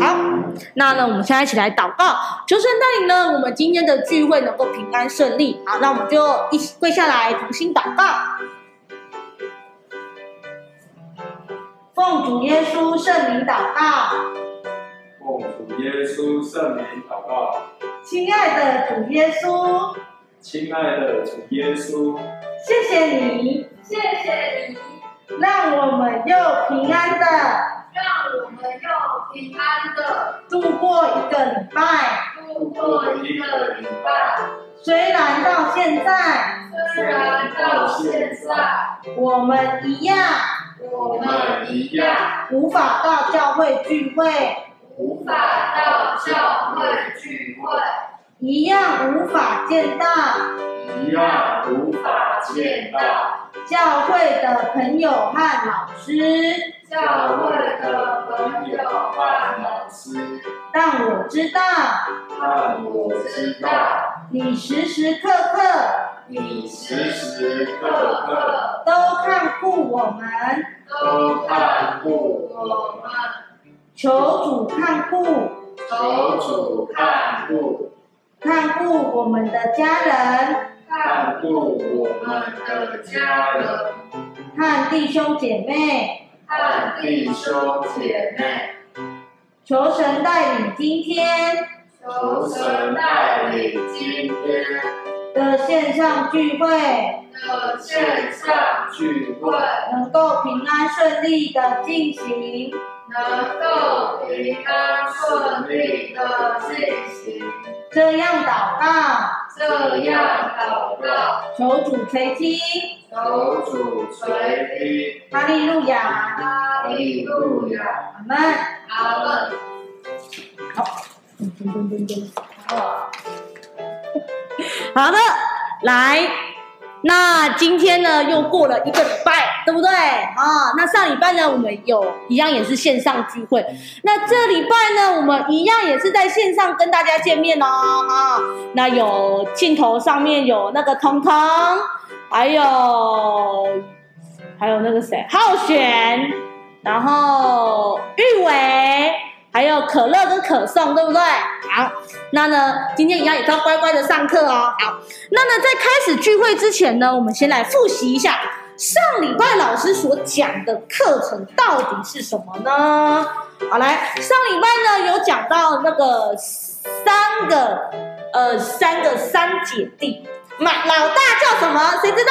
好，那呢，我们现在一起来祷告，求神带领呢，我们今天的聚会能够平安顺利。好，那我们就一起跪下来，同心祷告。奉主耶稣圣名祷告。奉主耶稣圣名祷告。亲爱的主耶稣。亲爱的主耶稣。谢谢你，谢谢你，让我们又平安的，平安的度过一个礼拜，度过一个礼拜。虽然到现在，虽然到现在，我们一样，我们一样。无法到教会聚会，无法到教会聚会，一样无法见到，一样无法见到。教会的朋友和老师，教会的朋友和老师。但我知道，但我知道，你时时刻刻，你时时刻刻都看顾我们，都看顾我们。求主看顾，求主看顾，看顾我们的家人，看顾我们的家人，看弟兄姐妹，和弟兄姐妹。求神带领今天。求神带领今天。的线上聚会，的线上聚会。能够平安顺利的进行。能够平安顺利的进行。这样祷告，这样祷告，求主垂听，求主垂听。哈利路亚，哈利路亚，阿门。阿门。好，噔噔噔噔好，好的，来。那今天呢，又过了一个礼拜，对不对啊？那上礼拜呢，我们有一样也是线上聚会。那这礼拜呢，我们一样也是在线上跟大家见面哦，啊。那有镜头上面有那个彤彤，还有还有那个谁，浩璇，然后玉伟，还有可乐跟可颂，对不对？好。那呢，今天一样也要乖乖的上课哦。好，那呢，在开始聚会之前呢，我们先来复习一下上礼拜老师所讲的课程到底是什么呢？好，来，上礼拜呢有讲到那个三个呃三个三姐弟，马老大叫什么？谁知道？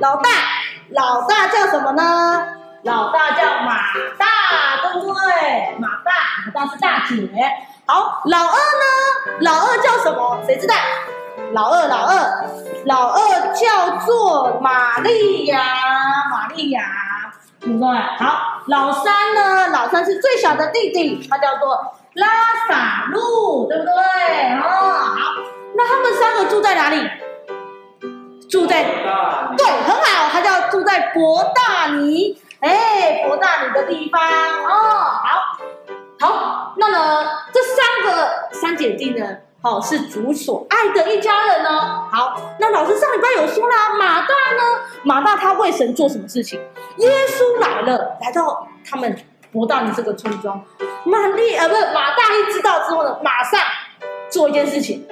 老大，老大叫什么呢？老大叫马大，对不对？马大，马大是大姐。好，老二呢？老二叫什么？谁知道？老二，老二，老二叫做玛利亚，玛利亚，对不对？好，老三呢？老三是最小的弟弟，他叫做拉撒路，对不对？哦，好，那他们三个住在哪里？住在，对，很好，他叫住在伯大尼，哎，伯大尼的地方，哦，好。好，那呢，这三个三姐弟呢，好、哦、是主所爱的一家人呢。好，那老师上礼拜有说啦，马大呢，马大他为神做什么事情？耶稣来了，来到他们伯大尼这个村庄，玛丽呃不是马大一知道之后呢，马上做一件事情，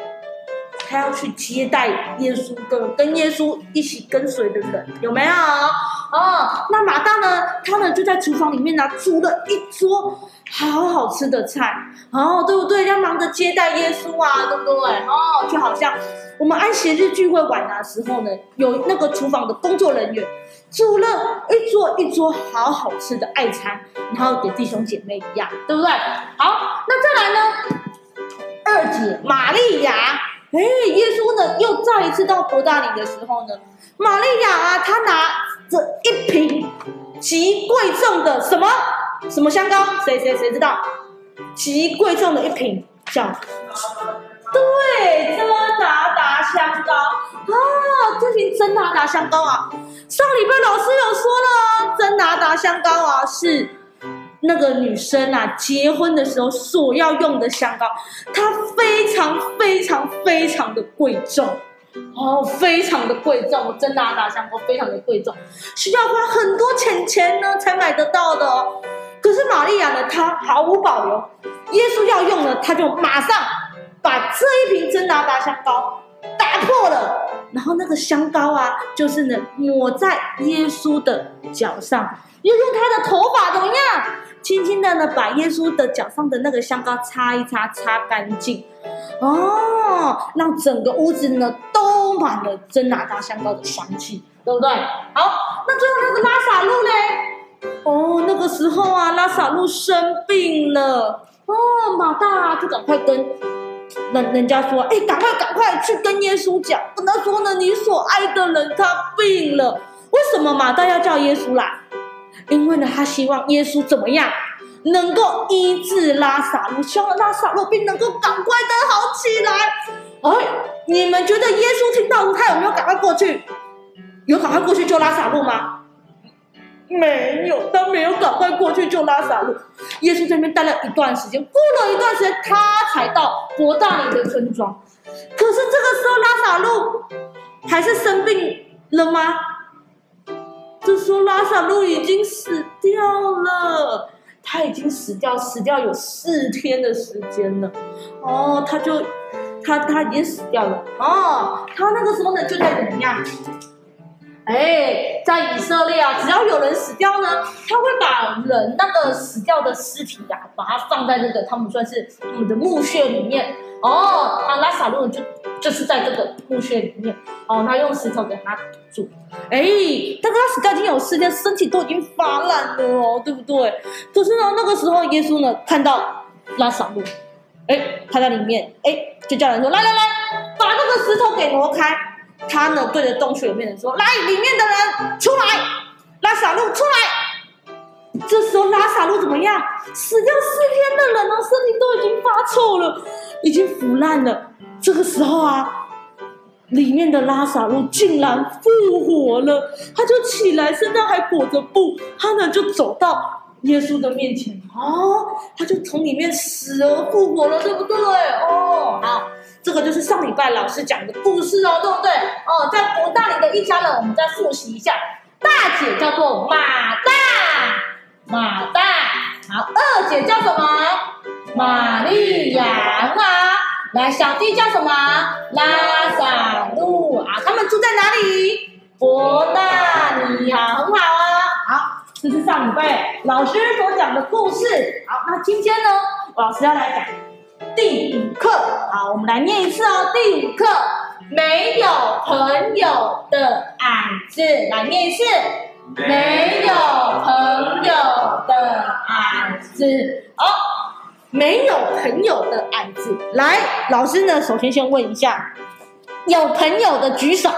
他要去接待耶稣的，跟耶稣一起跟随的人，有没有？哦，那马大呢，他呢就在厨房里面呢煮了一桌。好好吃的菜哦，对不对？要忙着接待耶稣啊，对不对？哦，就好像我们安息日聚会晚的时候呢，有那个厨房的工作人员煮了一桌一桌好好吃的爱餐，然后给弟兄姐妹一样，对不对？好，那再来呢？二姐玛利亚，哎，耶稣呢又再一次到伯大尼的时候呢，玛利亚啊，她拿着一瓶极贵重的什么？什么香膏？谁谁谁知道？极贵重的一瓶叫，对，真拿达香膏啊！这瓶真拿达香膏啊，上礼拜老师有说了，真拿达香膏啊是那个女生啊结婚的时候所要用的香膏，它非常非常非常的贵重哦，非常的贵重，真拿达香膏非常的贵重，需要花很多钱钱呢才买得到的哦。可是玛利亚呢，她毫无保留，耶稣要用了，她就马上把这一瓶真哪哒香膏打破了，然后那个香膏啊，就是呢抹在耶稣的脚上，又用他的头发怎么样，轻轻的呢把耶稣的脚上的那个香膏擦一擦，擦干净，哦，让整个屋子呢都满了真拿大香膏的香气，对不对？好，那最后那个拉萨路嘞？哦，那个时候啊，拉萨路生病了。哦，马大就赶快跟人人家说，哎，赶快赶快去跟耶稣讲，跟他说呢，你所爱的人他病了。为什么马大要叫耶稣来？因为呢，他希望耶稣怎么样，能够医治拉撒路，希望拉撒路病能够赶快的好起来。哎，你们觉得耶稣听到他有没有赶快过去？有赶快过去救拉撒路吗？没有，他没有赶快过去救拉撒路。耶稣在那边待了一段时间，过了一段时间，他才到伯大尼的村庄。可是这个时候，拉撒路还是生病了吗？是说，拉萨路已经死掉了，他已经死掉，死掉有四天的时间了。哦，他就他他已经死掉了。哦，他那个时候呢，就在怎么样？哎，在以色列啊，只要有人死掉呢，他会把人那个死掉的尸体呀、啊，把它放在那个他们算是他们的墓穴里面。哦，他拉撒路就就是在这个墓穴里面。哦，他用石头给他堵住。哎，但是他死掉已经有四天，身体都已经发烂了哦，对不对？可是呢，那个时候耶稣呢看到拉撒路，哎，他在里面，哎，就叫人说来来来，把那个石头给挪开。他呢对着洞穴里面的人说：“来，里面的人出来，拉萨路出来。”这时候拉萨路怎么样？死掉四天的人呢，身体都已经发臭了，已经腐烂了。这个时候啊，里面的拉萨路竟然复活了，他就起来，身上还裹着布，他呢就走到耶稣的面前，哦，他就从里面死而复活了，对不对？哦，好。这个就是上礼拜老师讲的故事哦，对不对？哦，在伯大里的一家人，我们再复习一下。大姐叫做马大，马大。好，二姐叫什么？玛利亚啊。来，小弟叫什么？拉撒路啊。他们住在哪里？伯大里啊，很好啊。好，这是上礼拜老师所讲的故事。好，那今天呢，老师要来讲。第五课，好，我们来念一次哦。第五课，没有朋友的矮子，来念一次。没有朋友的矮子，哦，没有朋友的矮子。来，老师呢，首先先问一下，有朋友的举手。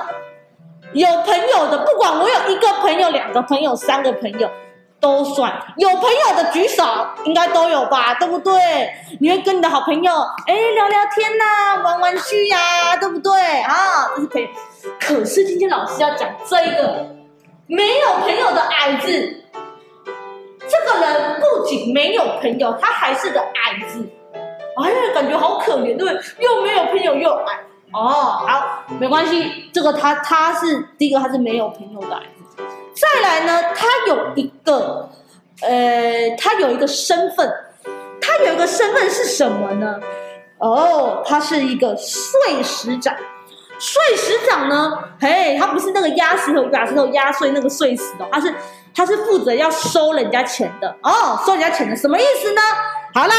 有朋友的，不管我有一个朋友、两个朋友、三个朋友。都算有朋友的举手，应该都有吧，对不对？你会跟你的好朋友哎聊聊天呐、玩玩具呀、对不对啊？这是朋友。可是今天老师要讲这一个没有朋友的矮子，这个人不仅没有朋友，他还是个矮子。哎呀，感觉好可怜，对不对？又没有朋友又矮。哦，好，没关系，这个他他是第一个，他是没有朋友的矮子。来呢，他有一个，呃，他有一个身份，他有一个身份是什么呢？哦，他是一个碎石长。碎石长呢，嘿，他不是那个压石头、把石头压碎那个碎石的，他是他是负责要收人家钱的。哦，收人家钱的什么意思呢？好，来，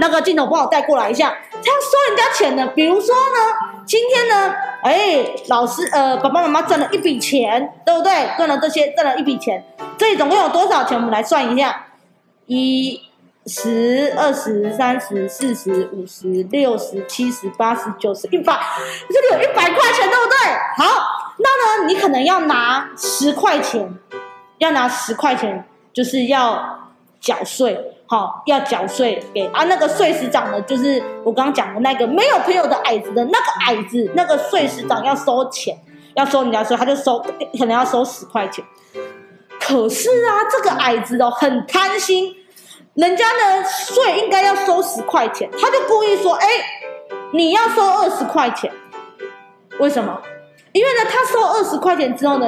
那个镜头帮我带过来一下，他要收人家钱的，比如说呢。今天呢，哎，老师，呃，爸爸妈妈赚了一笔钱，对不对？赚了这些，赚了一笔钱。这里总共有多少钱？我们来算一下：一、十、二十、三十、四十、五十、六十、七十、八十、九十、一百。这里有一百块钱，对不对？好，那呢，你可能要拿十块钱，要拿十块钱，就是要缴税。好，要缴税给啊，那个税司长呢，就是我刚刚讲的那个没有朋友的矮子的那个矮子，那个税司长要收钱，要收人家税，他就收，可能要收十块钱。可是啊，这个矮子哦很贪心，人家呢税应该要收十块钱，他就故意说，哎，你要收二十块钱，为什么？因为呢，他收二十块钱之后呢，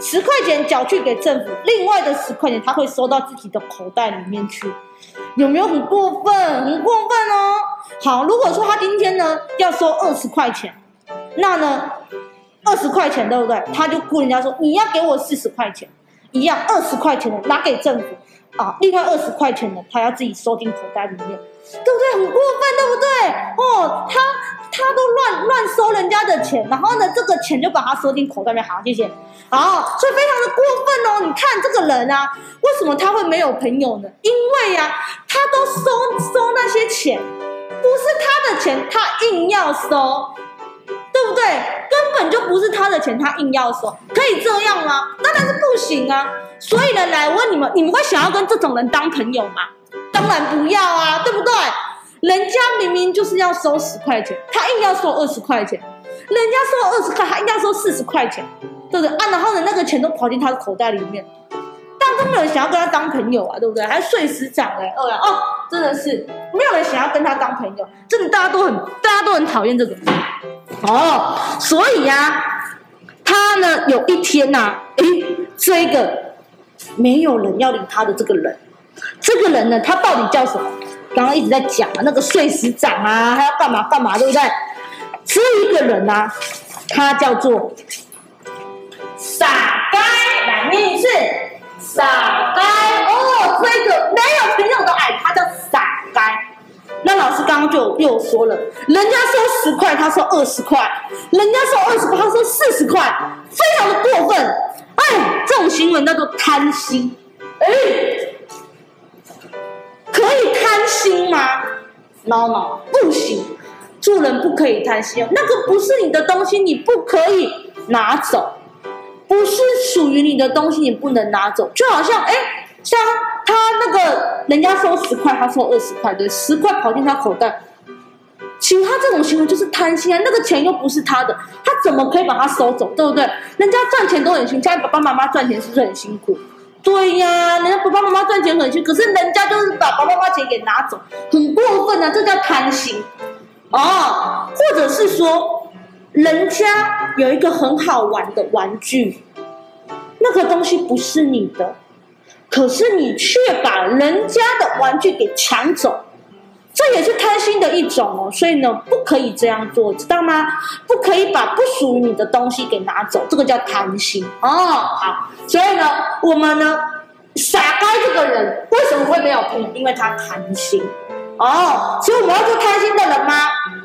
十块钱缴去给政府，另外的十块钱他会收到自己的口袋里面去，有没有很过分？很过分哦。好，如果说他今天呢要收二十块钱，那呢二十块钱对不对？他就雇人家说你要给我四十块钱，一样二十块钱的拿给政府。啊，另外二十块钱呢，他要自己收进口袋里面，对不对？很过分，对不对？哦，他都乱乱收人家的钱，然后呢，这个钱就把他收进口袋里面。好，谢谢。好，所以非常的过分哦。你看这个人啊，为什么他会没有朋友呢？因为、啊，他都收收那些钱，不是他的钱，他硬要收，对不对？根本就不是他的钱，他硬要收，可以这样吗？当然是不行啊。所以呢，来问你们，你们会想要跟这种人当朋友吗？当然不要啊，对不对？人家明明就是要收十块钱，他硬要收二十块钱；人家收二十块，他硬要收四十块钱，对不对？啊，然后呢，那个钱都跑进他的口袋里面，但都没有人想要跟他当朋友啊，对不对？还碎石长哎，哦呀，哦，真的是没有人想要跟他当朋友，真的大家都很，大家都很讨厌这个。哦，所以呀、啊，他呢，有一天呐、啊，诶，这个。没有人要理他的这个人，这个人呢，他到底叫什么？刚刚一直在讲啊，那个碎石长啊，他要干嘛干嘛，对不对？这一个人、啊，他叫做傻该，来念一次，傻该。哦，这个没有朋友的矮，他叫傻该。那老师刚刚就又说了，人家收十块，他收二十块；人家收二十块，他收四十块，非常的过分。哎，这种行为叫做贪心。哎，可以贪心吗？no no，不行，做人不可以贪心。那个不是你的东西，你不可以拿走；不是属于你的东西，你不能拿走。就好像哎，像他那个人家收十块，他收二十块，对，十块跑进他口袋。其实他这种行为就是贪心啊，那个钱又不是他的，他怎么可以把它收走，对不对？人家赚钱都很辛苦，家里爸爸妈妈赚钱是不是很辛苦？对呀，人家爸爸妈妈赚钱很辛苦，可是人家就是把爸爸妈妈钱给拿走，很过分啊，这叫贪心哦。或者是说，人家有一个很好玩的玩具，那个东西不是你的，可是你却把人家的玩具给抢走。这也是贪心的一种哦，所以呢，不可以这样做，知道吗？不可以把不属于你的东西给拿走，这个叫贪心哦。好，所以呢，我们呢，傻瓜这个人为什么会没有朋友？因为他贪心哦。所以我们要做贪心的人吗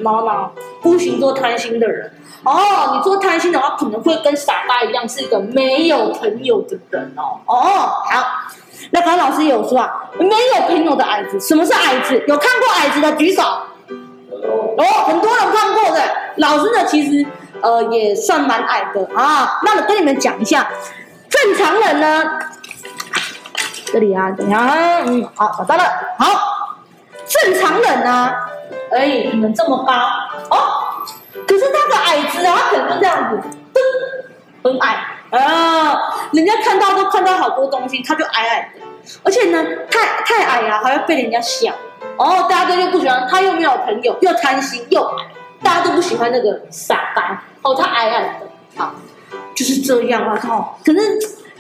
？no no，不行做贪心的人哦。你做贪心的话，可能会跟傻瓜一样，是一个没有朋友的人哦。哦，好。那刚刚老师有说啊，没有朋友的矮子，什么是矮子？有看过矮子的举手。哦，很多人看过的。老师呢，其实呃也算蛮矮的啊。那我跟你们讲一下，正常人呢，这里啊，等一下，嗯，好，找到了。好，正常人呢、啊，哎，你们这么高哦，可是那个矮子啊，他可能就这样子，噔，很矮。啊，人家看到都看到好多东西，他就矮矮的，而且呢，太太矮啊，还要被人家笑。哦，大家都又不喜欢他，又没有朋友，又贪心又矮，大家都不喜欢那个傻白。哦，他矮矮的，好，就是这样啊，靠。可是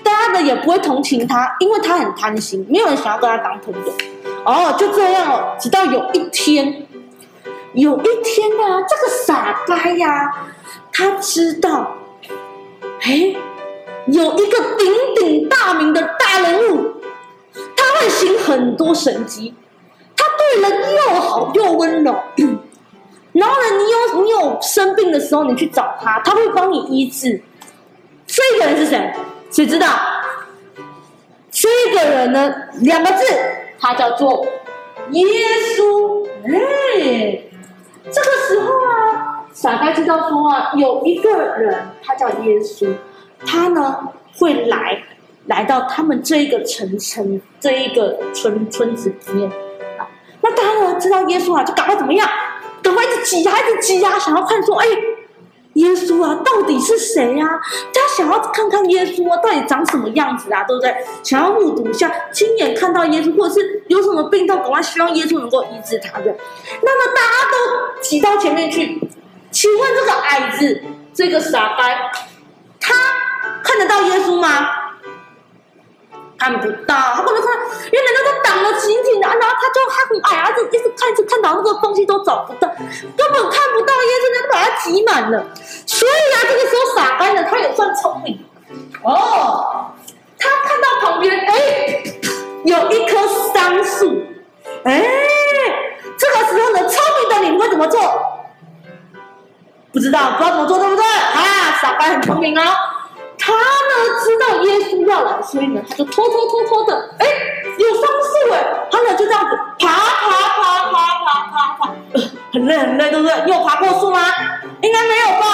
大家呢也不会同情他，因为他很贪心，没有人想要跟他当朋友。哦，就这样哦，直到有一天，有一天呢、啊，这个傻呆呀、啊，他知道，哎。有一个鼎鼎大名的大人物，他会行很多神迹，他对人又好又温柔。然后呢，你有你有生病的时候，你去找他，他会帮你医治。这个人是谁？谁知道？这个人呢，两个字，他叫做耶稣。哎，这个时候啊，傻该知道说啊，有一个人，他叫耶稣。他呢会来，来到他们这一个城城这一个村村子里面啊。那大家呢知道耶稣啊，就赶快怎么样？赶快一直挤啊，一直挤啊，想要看说，哎，耶稣啊，到底是谁呀？他想要看看耶稣啊，到底长什么样子啊，对不对？想要目睹一下，亲眼看到耶稣，或者是有什么病痛，赶快希望耶稣能够医治他的。那么大家都挤到前面去，请问这个矮子？这个傻白，他看得到耶稣吗？看不到，他不能看，因为人家都挡了紧紧的，然后他就他很矮啊，就一直看，一直看到那个东西都找不到，根本看不到耶稣，就把它挤满了。所以啊，这个时候傻呆呢，他也算聪明哦，他看到旁边，哎，有一棵桑树，哎，这个时候呢，聪明的你会怎么做？不知道，不知道怎么做，对不对？啊，傻瓜很聪明哦。他呢知道耶稣要来，所以呢他就拖拖拖拖的，哎，有桑树哎，他呢就这样子爬爬爬爬爬爬爬，很累很累，对不对？你有爬过树吗？应该没有吧？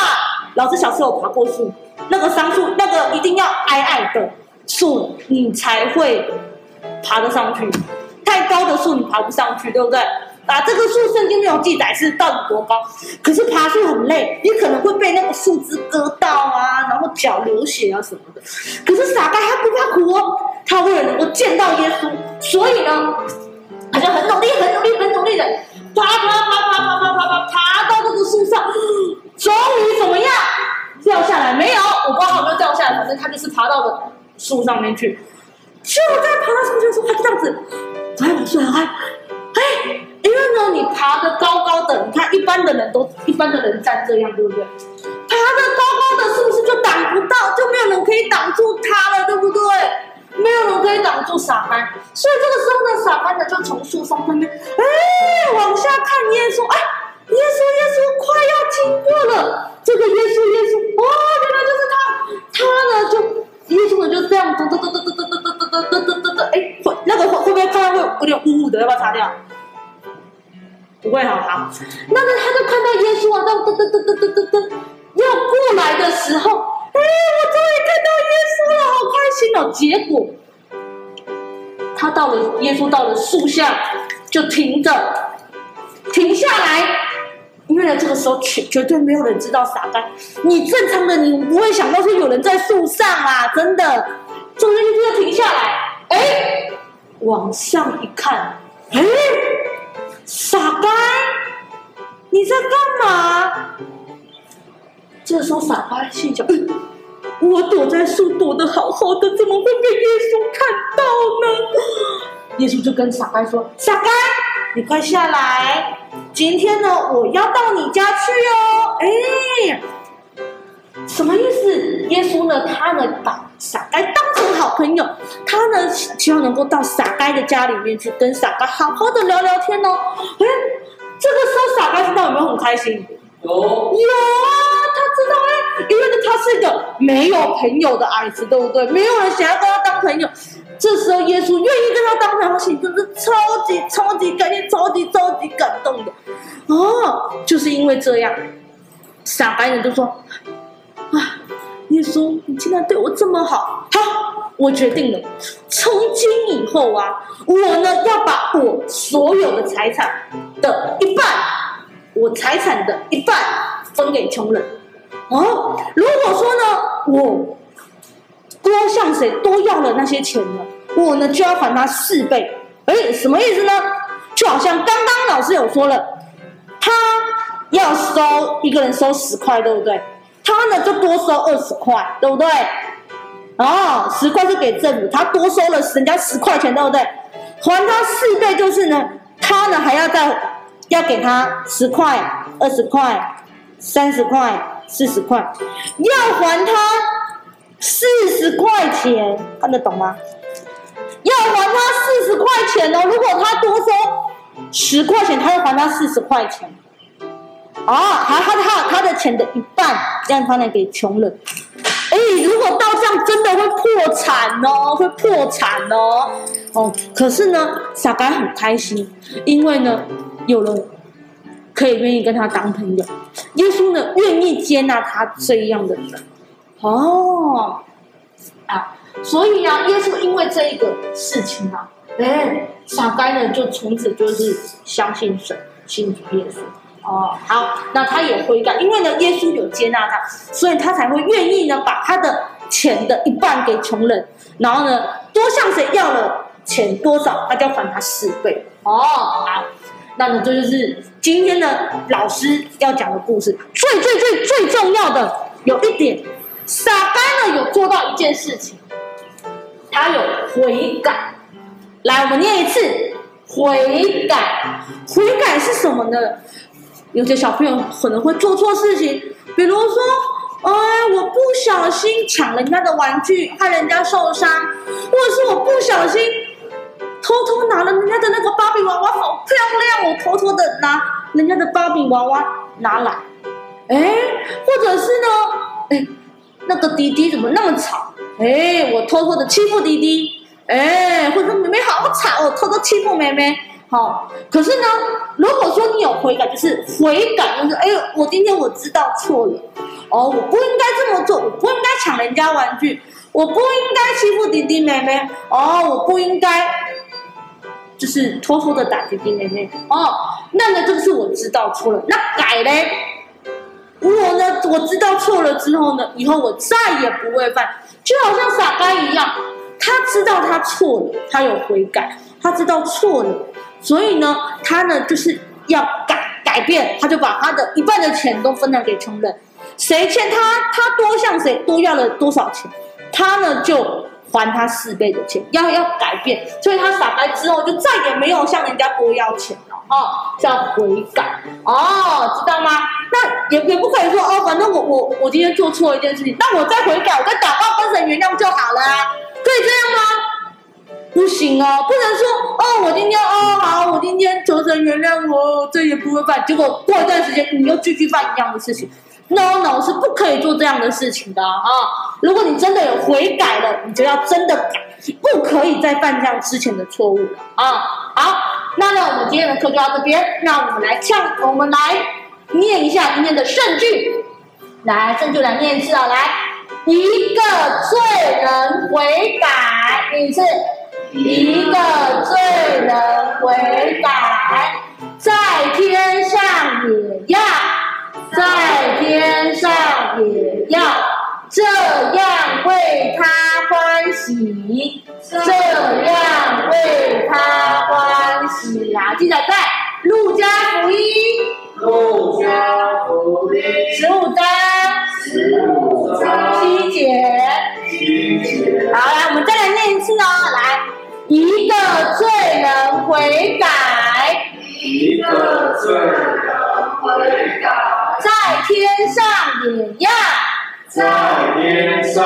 老师小时候爬过树，那个桑树那个一定要矮矮的树，你才会爬得上去，太高的树你爬不上去，对不对？啊，这个树圣经没有记载是到底多高，可是爬树很累，你可能会被那个树枝割到啊，然后脚流血啊什么的。可是傻瓜他不怕苦哦，他为了能够见到耶稣，所以呢，他就很努力、很努力、很努力的爬爬爬爬爬爬爬爬爬到这个树上，终于怎么样掉下来？没有，我不知道有没有掉下来，反正他就是爬到了树上面去。就在爬到树上的时候，他就这样子，哎，我说哎，哎。因为呢，你爬得高高的，你看一般的人都一般的人站这样，对不对？爬得高高的，是不是就挡不到，就没有人可以挡住他了，对不对？没有人可以挡住傻呆，所以这个时候呢，傻呆呢就从树上上面，哎，往下看耶稣，哎，耶稣耶稣快要经过了，这个耶稣耶稣，哇，原来就是他，他呢就耶稣呢就这样噔噔噔噔噔噔噔噔噔噔噔噔，哎，会那个会会不会看到会有点雾雾的，要不要擦掉？不会好好，那么他就看到耶稣啊，噔噔噔噔噔噔噔要过来的时候，哎，我终于看到耶稣了，好开心哦！结果他到了，耶稣到了树下就停着，停下来，因为呢，这个时候绝绝对没有人知道傻呆。你正常的你不会想到说有人在树上啊，真的，终于就要停下来，哎，往上一看，哎。傻呆，你在干嘛？这时候傻呆心想：嗯，我躲在树躲得好好的，怎么会被耶稣看到呢？耶稣就跟傻呆说：“傻呆，你快下来，今天呢，我要到你家去哦。”哎。什么意思？耶稣呢？他呢把傻呆当成好朋友，他呢希望能够到傻呆的家里面去，跟傻呆好好的聊聊天哦。哎，这个时候傻呆知道有没有很开心？有有啊，他知道哎，因为呢他是一个没有朋友的矮子，对不对？没有人想要跟他当朋友。这时候耶稣愿意跟他当朋友，心真是超级超级感谢，超级超级感动的。哦，就是因为这样，傻白人就说。耶稣，你竟然对我这么好！好，我决定了，从今以后啊，我呢要把我所有的财产的一半，我财产的一半分给穷人。哦，如果说呢，我多向谁多要了那些钱呢，我呢就要还他四倍。哎，什么意思呢？就好像刚刚老师有说了，他要收一个人收十块，对不对？他呢就多收二十块，对不对？哦，十块是给政府，他多收了人家十块钱，对不对？还他四倍就是呢，他呢还要再要给他十块、二十块、三十块、四十块，要还他四十块钱，看得懂吗？要还他四十块钱哦，如果他多收十块钱，他要还他四十块钱。啊，还还他他的钱的一半，让他呢给穷人。哎，如果到这样，真的会破产哦，会破产哦。哦，可是呢，傻白很开心，因为呢，有人可以愿意跟他当朋友。耶稣呢，愿意接纳他这样的人。哦，啊，所以啊，耶稣因为这一个事情啊，哎，傻白呢就从此就是相信神，信主耶稣。哦，好，那他也悔改，因为呢，耶稣有接纳他，所以他才会愿意呢，把他的钱的一半给穷人，然后呢，多向谁要了钱多少，他就要还他四倍。哦，好，那么这就是今天的老师要讲的故事，最最最最重要的有一点，撒该呢有做到一件事情，他有悔改。来，我们念一次悔改。悔改是什么呢？有些小朋友可能会做错事情，比如说，哎，我不小心抢人家的玩具，害人家受伤，或者是我不小心偷偷拿了人家的那个芭比娃娃，好漂亮，我偷偷的拿人家的芭比娃娃拿来，哎，或者是呢，哎，那个弟弟怎么那么吵？哎，我偷偷的欺负弟弟。哎，或者说妹妹好惨哦，偷偷欺负妹妹，好、哦。可是呢，如果说你有悔改，就是悔改，就是哎呦，我今天我知道错了，哦，我不应该这么做，我不应该抢人家玩具，我不应该欺负弟弟妹妹，哦，我不应该，就是偷偷的打弟弟妹妹，哦，那个，这个是我知道错了，那改嘞，我呢，我知道错了之后呢，以后我再也不会犯，就好像傻瓜一样。他知道他错了，他有悔改，他知道错了，所以呢，他呢就是要改改变，他就把他的一半的钱都分了给穷人，谁欠他，他多向谁多要了多少钱，他呢就还他四倍的钱，要要改变，所以他撒白之后就再也没有向人家多要钱了哦，叫悔改哦，知道吗？那也也不可以说哦，反正我我我今天做错一件事情，那我再悔改，我再祷告跟神原谅就好了啊。可以这样吗？不行哦，不能说哦，我今天哦好，我今天求神原谅我，这也不会犯。结果过一段时间你又继续犯一样的事情，no no 是不可以做这样的事情的啊！如果你真的有悔改了，你就要真的改，不可以再犯这样之前的错误了啊！好，那呢我们今天的课就到这边，那我们来唱，我们来念一下今天的圣句，来圣句来念一次啊，来。一个罪人悔改，一次，一个罪人悔改，在天上也要，在天上也要这样为他欢喜，这样为他欢喜啊！记得在路加福音，路加一个罪人悔改，在天上也要，在天上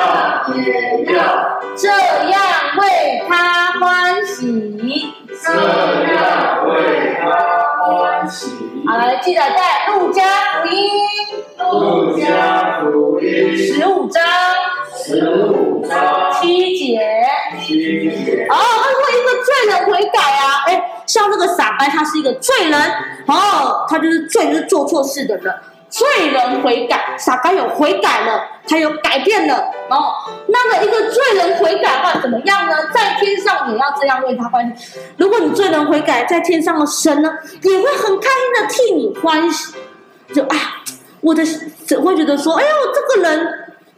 也要，这样为他欢喜，这样为他欢喜。好，来，记得在路加福音，路加福音十五章，十五章七节，七节。哦，他说一个罪人悔改啊，哎，像这个傻白，他是一个罪人，哦，他就是罪，就是做错事的人。罪人悔改，傻白有悔改了，他有改变了，哦，那么一个罪人悔改话怎么样呢？在天上也要这样为他欢喜。如果你罪人悔改，在天上的神呢，也会很开心的替你欢喜。就啊，我的只会觉得说，哎呦，这个人，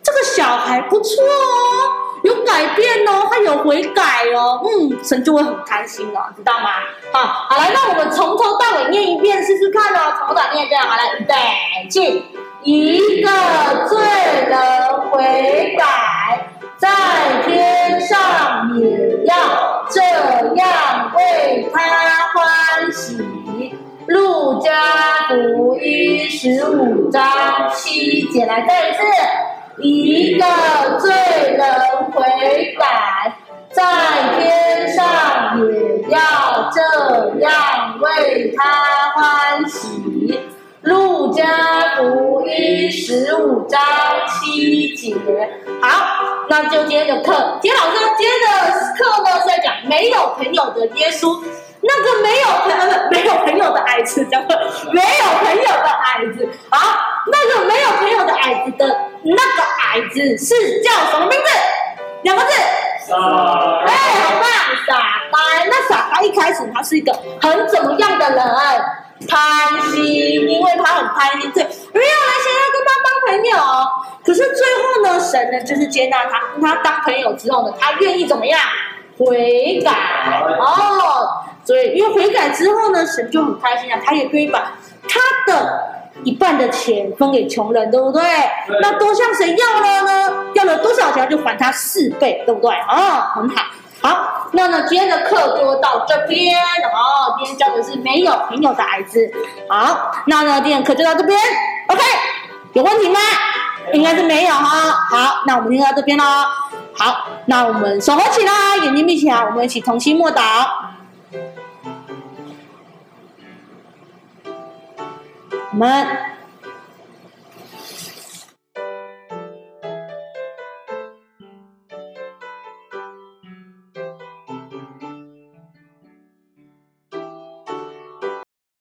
这个小孩不错哦。有改变哦，他有悔改哦，嗯，神就会很开心哦，知道吗？好，好来，那我们从头到尾念一遍试试看哦，从头到尾念一遍，好来，预备，起，一个罪人悔改，在天上也要这样为他欢喜。路加福音十五章七节，来再一次。一个罪人悔改，在天上也要这样为他欢喜。路加福音十五章七节。好，那就今天的课，今天老师今天的课呢是在讲没有朋友的耶稣。那个没有朋没有朋友的矮子叫做没有朋友的矮子。好，那个没有朋友的矮子的那个矮子是叫什么名字？两个字。撒哎，好棒，傻呆。那傻呆一开始他是一个很怎么样的人？贪心，因为他很贪心，对，没有人想要跟他当朋友。可是最后呢，神呢就是接纳他，跟他当朋友之后呢，他愿意怎么样？悔改哦。所以，因为悔改之后呢，神就很开心啊，他也可以把他的一半的钱分给穷人，对不对？对那多向谁要了呢？要了多少钱就还他四倍，对不对？啊，很好。好，那呢，今天的课就到这边。哦，今天教的是没有朋友的孩子。好，那呢，今天课就到这边。OK，有问题吗？应该是没有哈。好，那我们就到这边喽。好，那我们手合起来，眼睛闭起来，我们一起同心默祷。们。